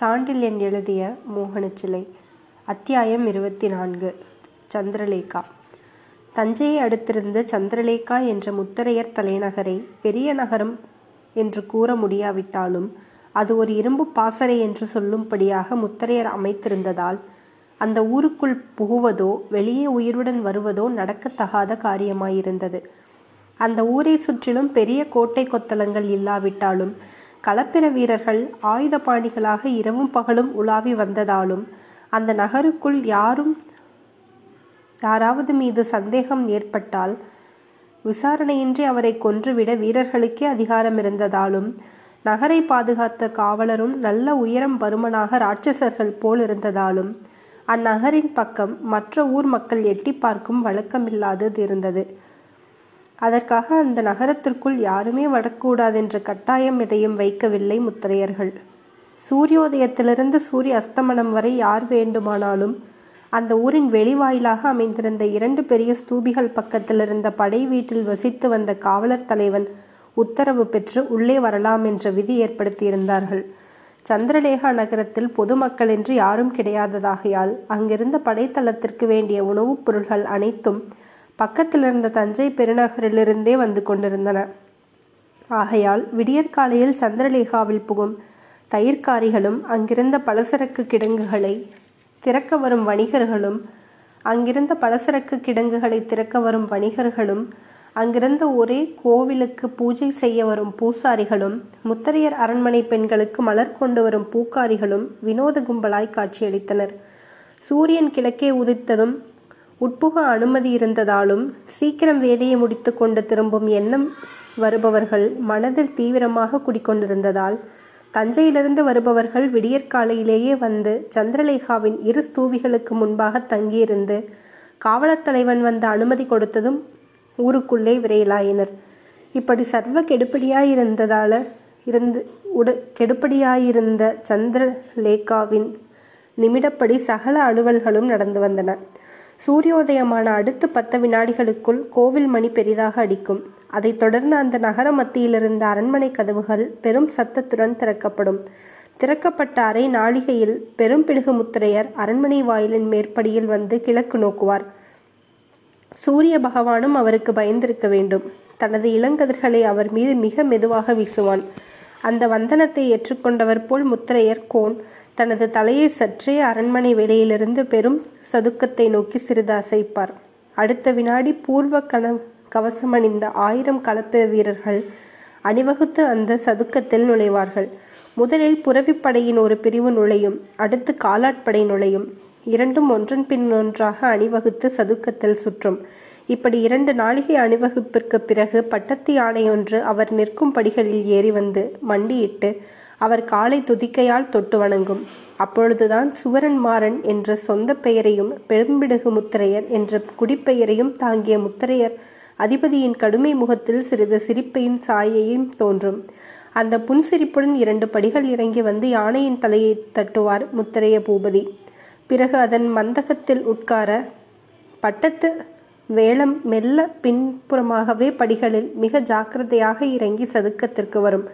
சாண்டில்யன் எழுதிய மோகனச்சிலை அத்தியாயம் இருபத்தி நான்கு சந்திரலேகா. தஞ்சையை அடுத்திருந்த சந்திரலேகா என்ற முத்தரையர் தலைநகரை பெரிய நகரம் என்று கூற முடியாவிட்டாலும் அது ஒரு இரும்பு பாசறை என்று சொல்லும்படியாக முத்தரையர் அமைத்திருந்ததால் அந்த ஊருக்குள் புகுவதோ வெளியே உயிருடன் வருவதோ நடக்கத்தகாத காரியமாயிருந்தது. அந்த ஊரை சுற்றிலும் பெரிய கோட்டை கொத்தளங்கள் இல்லாவிட்டாலும் களப்பிர வீரர்கள் ஆயுதபாணிகளாக இரவும் பகலும் உலாவி வந்ததாலும் அந்த நகருக்குள் யாரும் யாராவது மீது சந்தேகம் ஏற்பட்டால் விசாரணையின்றி அவரை கொன்றுவிட வீரர்களுக்கே அதிகாரம் இருந்ததாலும் நகரை பாதுகாத்த காவலரும் நல்ல உயரம் பருமனாக ராட்சசர்கள் போல் இருந்ததாலும் அந்நகரின் பக்கம் மற்ற ஊர் மக்கள் எட்டி பார்க்கும் வழக்கமில்லாதது இருந்தது. அதற்காக அந்த நகரத்திற்குள் யாருமே வரக்கூடாதென்ற கட்டாயம் எதையும் வைக்கவில்லை முத்திரையர்கள். சூரியோதயத்திலிருந்து சூரிய அஸ்தமனம் வரை யார் வேண்டுமானாலும் அந்த ஊரின் வெளிவாயிலாக அமைந்திருந்த இரண்டு பெரிய ஸ்தூபிகள் பக்கத்தில் இருந்த படை வீட்டில் வசித்து வந்த காவலர் தலைவன் உத்தரவு பெற்று உள்ளே வரலாம் என்ற விதி ஏற்படுத்தியிருந்தார்கள். சந்திரலேகா நகரத்தில் பொதுமக்கள் என்று யாரும் கிடையாததாகையால் அங்கிருந்த படைத்தளத்திற்கு வேண்டிய உணவுப் பொருள்கள் அனைத்தும் பக்கத்தில் இருந்த தஞ்சை பெருநகரிலிருந்தே வந்து கொண்டிருந்தன. ஆகையால் விடியற்காலையில் சந்திரலேகாவில் புகும் தயிர்காரிகளும் அங்கிருந்த பலசரக்கு கிடங்குகளை திறக்க வரும் வணிகர்களும் அங்கிருந்த பலசரக்கு கிடங்குகளை திறக்க வரும் வணிகர்களும் அங்கிருந்த ஒரே கோவிலுக்கு பூஜை செய்ய வரும் பூசாரிகளும் முத்தரையர் அரண்மனை பெண்களுக்கு மலர் கொண்டு வரும் பூக்காரிகளும் வினோத கும்பலாய் காட்சியளித்தனர். சூரியன் கிழக்கே உதித்ததும் உட்புக அனுமதி இருந்ததாலும் சீக்கிரம் வேலையை முடித்து கொண்டு திரும்பும் எண்ணம் வருபவர்கள் மனதில் தீவிரமாக குடிக்கொண்டிருந்ததால் தஞ்சையிலிருந்து வருபவர்கள் விடியற்காலையிலேயே வந்து சந்திரலேகாவின் இரு ஸ்தூபிகளுக்கு முன்பாக தங்கியிருந்து காவலர் தலைவன் வந்த அனுமதி கொடுத்ததும் ஊருக்குள்ளே விரையலாயினர். இப்படி சர்வ கெடுப்படியாயிருந்ததால இருந்து உட கெடுப்படியாயிருந்த சந்திரலேகாவின் நிமிடப்படி சகல அலுவல்களும் நடந்து வந்தன. சூரியோதயமான அடுத்த பத்து வினாடிகளுக்குள் கோவில் மணி பெரிதாக அடிக்கும். அதைத் தொடர்ந்து அந்த நகர மத்தியிலிருந்த அரண்மனை கதவுகள் பெரும் சத்தத்துடன் திறக்கப்படும். திறக்கப்பட்ட அரை நாளிகையில் பெரும்பிடுகு முத்திரையர் அரண்மனை வாயிலின் மேற்படியில் வந்து கிழக்கு நோக்குவார். சூரிய பகவானும் அவருக்கு பயந்திருக்க வேண்டும். தனது இளங்கதிர்களை அவர் மீது மிக மெதுவாக வீசுவான். அந்த வந்தனத்தை ஏற்றுக்கொண்டவர் போல் முத்திரையர் கோன். தனது தலையை சற்றே அரண்மனை வேலையிலிருந்து பெரும் சதுக்கத்தை நோக்கி சிறிது அசைப்பார். அடுத்த வினாடி பூர்வ கண கவசமணிந்த ஆயிரம் களப்பிர வீரர்கள் அணிவகுத்து அந்த சதுக்கத்தில் நுழைவார்கள். முதலில் புறவிப்படையின் ஒரு பிரிவு நுழையும் அடுத்து காலாட்படை நுழையும். இரண்டும் ஒன்றன் பின் ஒன்றாக அணிவகுத்து சதுக்கத்தில் சுற்றும். இப்படி இரண்டு நாளிகை அணிவகுப்பிற்கு பிறகு பட்டத்து யானை ஒன்று அவர் நிற்கும் படிகளில் ஏறி வந்து மண்டியிட்டு அவர் காலை துதிக்கையால் தொட்டு வணங்கும். அப்பொழுதுதான் சுவரன் மாறன் என்ற சொந்த பெயரையும் பெரும்பிடுகு முத்திரையர் என்ற குடிப்பெயரையும் தாங்கிய முத்திரையர் அதிபதியின் கடுமை முகத்தில் சிறிது சிரிப்பையும் சாயையும் தோன்றும். அந்த புன்சிரிப்புடன் இரண்டு படிகள் இறங்கி வந்து யானையின் தலையை தட்டுவார் முத்திரைய பூபதி. பிறகு அதன் மந்தகத்தில் உட்கார பட்டத்து வேளம் மெல்ல பின்புறமாகவே படிகளில் மிக ஜாக்கிரதையாக இறங்கி சதுக்கத்திற்கு வரும்.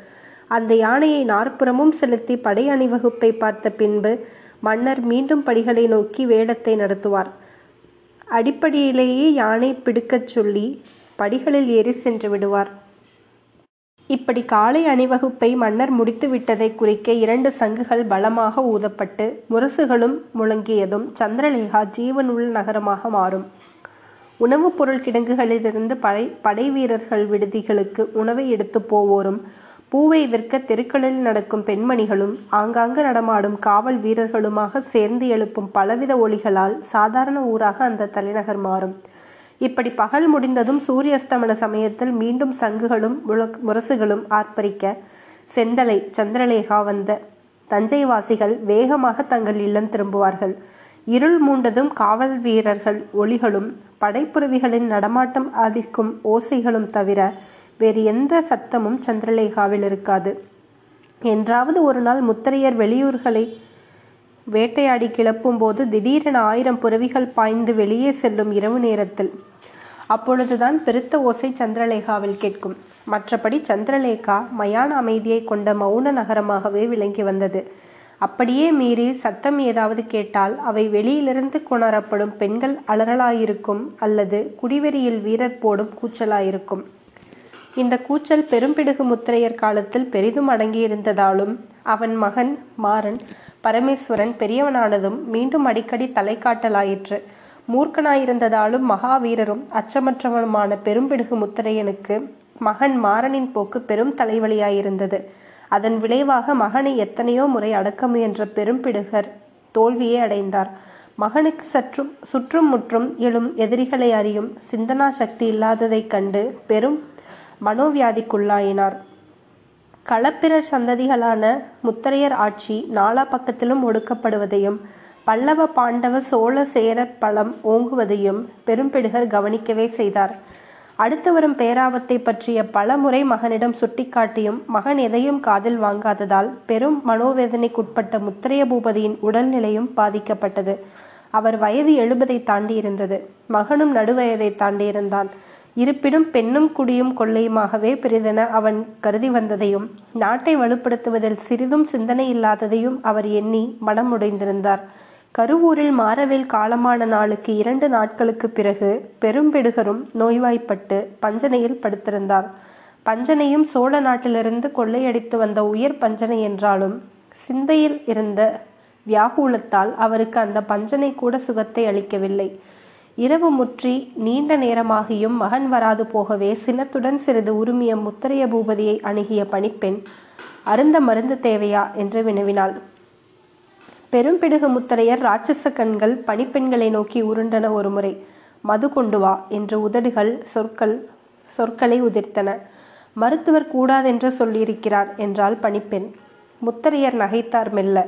அந்த யானையை நாற்புறமும் செலுத்தி படை அணிவகுப்பை பார்த்த பின்பு மன்னர் மீண்டும் படிகளை நோக்கி வேடத்தை நடத்துவார். அடிப்படையிலேயே யானை பிடிக்கச் சொல்லி படிகளில் ஏறி சென்று விடுவார். இப்படி காலை அணிவகுப்பை மன்னர் முடித்து விட்டதை குறிக்க இரண்டு சங்குகள் பலமாக ஊதப்பட்டு முரசுகளும் முழங்கியதும் சந்திரலேகா ஜீவனுள்ள நகரமாக மாறும். உணவுப் பொருள் கிடங்குகளிலிருந்து படை படை வீரர்கள் விடுதிகளுக்கு உணவை எடுத்து போவோரும் பூவை விற்க தெருக்களில் நடக்கும் பெண்மணிகளும் ஆங்காங்கு நடமாடும் காவல் வீரர்களுமாக சேர்ந்து எழுப்பும் பலவித ஒளிகளால் சாதாரண ஊராக அந்த தலைநகர் மாறும். இப்படி பகல் முடிந்ததும் சூரியஸ்தமன சமயத்தில் மீண்டும் சங்குகளும் முரசுகளும் ஆர்ப்பரிக்க செந்தலை சந்திரலேகா வந்த தஞ்சைவாசிகள் வேகமாக தங்கள் இல்லம் திரும்புவார்கள். இருள் மூண்டதும் காவல் வீரர்கள் ஒளிகளும் படைப்புறவிகளின் நடமாட்டம் அளிக்கும் ஓசைகளும் தவிர வேறு எந்த சத்தமும் சந்திரலேகாவில் இருக்காது. என்றாவது ஒரு நாள் முத்திரையர் வெளியூர்களை வேட்டையாடி கிளப்பும் போது திடீரென ஆயிரம் புறவிகள் பாய்ந்து வெளியே செல்லும் இரவு நேரத்தில். அப்பொழுதுதான் பெருத்த ஓசை சந்திரலேகாவில் கேட்கும். மற்றபடி சந்திரலேகா மயான அமைதியை கொண்ட மௌன நகரமாகவே விளங்கி வந்தது. அப்படியே மீறி சத்தம் ஏதாவது கேட்டால் அவை வெளியிலிருந்து கொணரப்படும் பெண்கள் அலறலாயிருக்கும் அல்லது குடிவெறியில் வீரர் போடும் கூச்சலாயிருக்கும். இந்த கூச்சல் பெரும்பிடுகு முத்திரையர் காலத்தில் பெரிதும் அடங்கியிருந்ததாலும் அவன் மகன் மாறன் பரமேஸ்வரன் பெரியவனானதும் மீண்டும் அடிக்கடி தலை காட்டலாயிற்று மூர்க்கனாயிருந்ததாலும் மகாவீரரும் அச்சமற்றவனுமான பெரும்பிடுகு முத்திரையனுக்கு மகன் மாறனின் போக்கு பெரும் தலைவலியாயிருந்தது. அதன் விளைவாக மகனை எத்தனையோ முறை அடக்க முயன்ற பெரும்பிடுகர் தோல்வியே அடைந்தார். மகனுக்கு சற்றும் சுற்றும் முற்றும் எழும் எதிரிகளை அறியும் சிந்தனா சக்தி இல்லாததைக் கண்டு பெரும் மனோவியாதிக்குள்ளாயினார். களப்பிரர் சந்ததிகளான முத்தரையர் ஆட்சி நாலா பக்கத்திலும் ஒடுக்கப்படுவதையும் பல்லவ பாண்டவ சோழ சேர பழம் ஓங்குவதையும் பெரும்பிடுகர் கவனிக்கவே செய்தார். அடுத்து வரும் பேராபத்தை பற்றிய பல முறை மகனிடம் சுட்டிக்காட்டியும் மகன் எதையும் காதில் வாங்காததால் பெரும் மனோவேதனைக்குட்பட்ட முத்திரைய பூபதியின் உடல்நிலையும் பாதிக்கப்பட்டது. அவர் வயது எழுபதை தாண்டியிருந்தது. மகனும் நடுவயதை தாண்டியிருந்தான். இருப்பினும் பெண்ணும் குடியும் கொள்ளையுமாகவே பெரிதென அவன் கருதி வந்ததையும் நாட்டை வலுப்படுத்துவதில் சிறிதும் சிந்தனை இல்லாததையும் அவர் எண்ணி மனம் உடைந்திருந்தார் கருவூரில் மாரவேல் காலமான நாளுக்கு இரண்டு நாட்களுக்கு பிறகு பெரும்பெடுகரும் நோய்வாய்ப்பட்டு பஞ்சனையில் படுத்திருந்தார். பஞ்சனையும் சோழ நாட்டிலிருந்து கொள்ளையடித்து வந்த உயர் பஞ்சனை என்றாலும் சிந்தையில் இருந்த வியாகுலத்தால் அவருக்கு அந்த பஞ்சனை கூட சுகத்தை அளிக்கவில்லை. இரவு முற்றி நீண்ட நேரமாகியும் மகன் வராது போகவே சினத்துடன் சிறிது உரிமைய முத்தரைய பூபதியை அணுகிய பணிப்பெண் அருந்த மருந்து தேவையா? என்று வினவினாள். பெரும்பிடுகு முத்தரையர் ராட்சச கண்கள் பணிப்பெண்களை நோக்கி உருண்டன ஒருமுறை. மது கொண்டு வா என்று உதடுகள் சொற்கள் சொற்களை உதிர்த்தன. மருத்துவர் கூடாதென்று சொல்லியிருக்கிறார் என்றாள் பணிப்பெண் முத்தரையர் நகைத்தார் மெல்ல.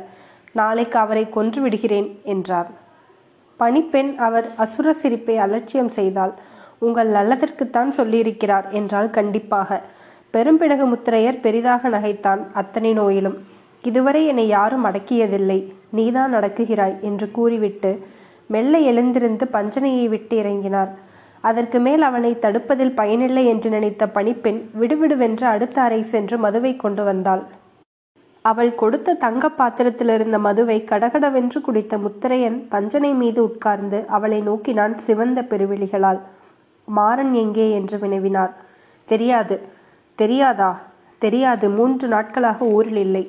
நாளைக்கு அவரை கொன்று விடுகிறேன் என்றார். பணிப்பெண் அவர் அசுர சிரிப்பை அலட்சியம் செய்தால் உங்கள் நல்லதற்குத்தான் சொல்லியிருக்கிறார் என்றால் கண்டிப்பாக. பெரும்பிடகு முத்திரையர் பெரிதாக நகைத்தான் அத்தனை நோயிலும். இதுவரை என்னை யாரும் அடக்கியதில்லை. நீதான் நடக்குகிறாய் என்று கூறிவிட்டு மெல்ல எழுந்திருந்து பஞ்சனையை விட்டு இறங்கினார். அதற்கு மேல் அவனை தடுப்பதில் பயனில்லை என்று நினைத்த பணிப்பெண் விடுவிடுவென்று அடுத்த அறை சென்று மதுவை கொண்டு வந்தாள். அவள் கொடுத்த தங்க பாத்திரத்தில் இருந்த மதுவை கடகடவென்று குடித்த முத்திரையன் பஞ்சனை மீது உட்கார்ந்து அவளை நோக்கினான் சிவந்த பெருவிழிகளால். மாறன் எங்கே என்று வினவினார். தெரியாது. தெரியாதா? தெரியாது. மூன்று நாட்களாக ஊரில் இல்லை.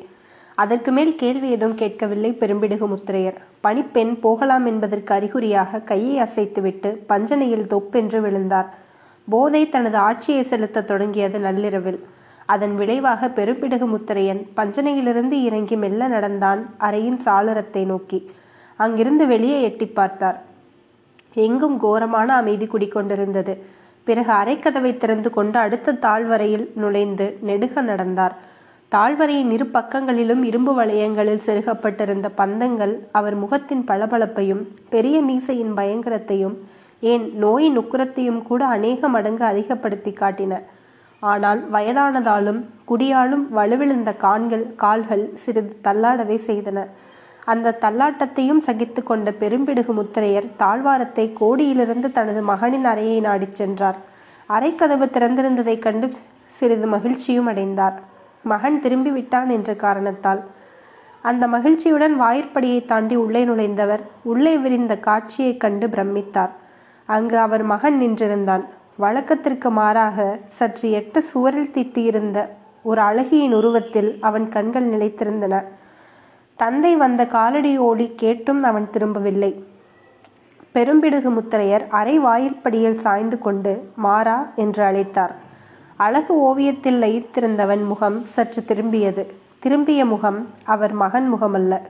அதற்கு மேல் கேள்வி எதுவும் கேட்கவில்லை பெரும்பிடுகு முத்திரையர். பணிப்பெண் போகலாம் என்பதற்கு அறிகுறியாக கையை அசைத்துவிட்டு பஞ்சனையில் தொப்பென்று விழுந்தார். போதை தனது ஆட்சியை செலுத்த தொடங்கியது நள்ளிரவில். அதன் விளைவாக பெரும்பிடுகு முத்திரையன் பஞ்சனையிலிருந்து இறங்கி மெல்ல நடந்தான் அறையின் சாளரத்தை நோக்கி. அங்கிருந்து வெளியே எட்டி பார்த்தார். எங்கும் கோரமான அமைதி குடிக்கொண்டிருந்தது பிறகு அரைக்கதவை திறந்து கொண்டு அடுத்த தாழ்வரையில் நுழைந்து நெடுக நடந்தார். தாழ்வரையின் இரு பக்கங்களிலும் இரும்பு வளையங்களில் செருகப்பட்டிருந்த பந்தங்கள் அவர் முகத்தின் பளபளப்பையும் பெரிய மீசையின் பயங்கரத்தையும் ஏன் நோயின் உக்கரத்தையும் கூட அநேக மடங்கு அதிகப்படுத்தி காட்டின. ஆனால் வயதானதாலும் குடியாலும் வலுவிழுந்த கான்கள் கால்கள் சிறிது தள்ளாடவே செய்தன. அந்த தள்ளாட்டத்தையும் சகித்து கொண்ட பெரும்பிடுகு முத்திரையர் தாழ்வாரத்தை கோடியிலிருந்து தனது மகனின் அறையை நாடிச் சென்றார். அறைக்கதவு திறந்திருந்ததைக் கண்டு சிறிது மகிழ்ச்சியும் அடைந்தார். மகன் திரும்பிவிட்டான் என்ற காரணத்தால். அந்த மகிழ்ச்சியுடன் வாயிற்படியை தாண்டி உள்ளே நுழைந்தவர் உள்ளே விரிந்த காட்சியைக் கண்டு பிரமித்தார். அங்கு அவர் மகன் நின்றிருந்தான். வழக்கத்திற்கு மாறாக சற்று எட்ட சுவரில் தீட்டியிருந்த ஒரு அழகியின் உருவத்தில் அவன் கண்கள் நிலைத்திருந்தன. தந்தை வந்த காலடி ஓடி கேட்டும் அவன் திரும்பவில்லை. பெரும்பிடுகு முத்திரையர் அரை வாயிற்படியில் சாய்ந்து கொண்டு மாறா என்று அழைத்தார். அழகு ஓவியத்தில் லயித்திருந்தவன் முகம் சற்று திரும்பியது. திரும்பிய முகம் அவர் மகன் முகமல்ல.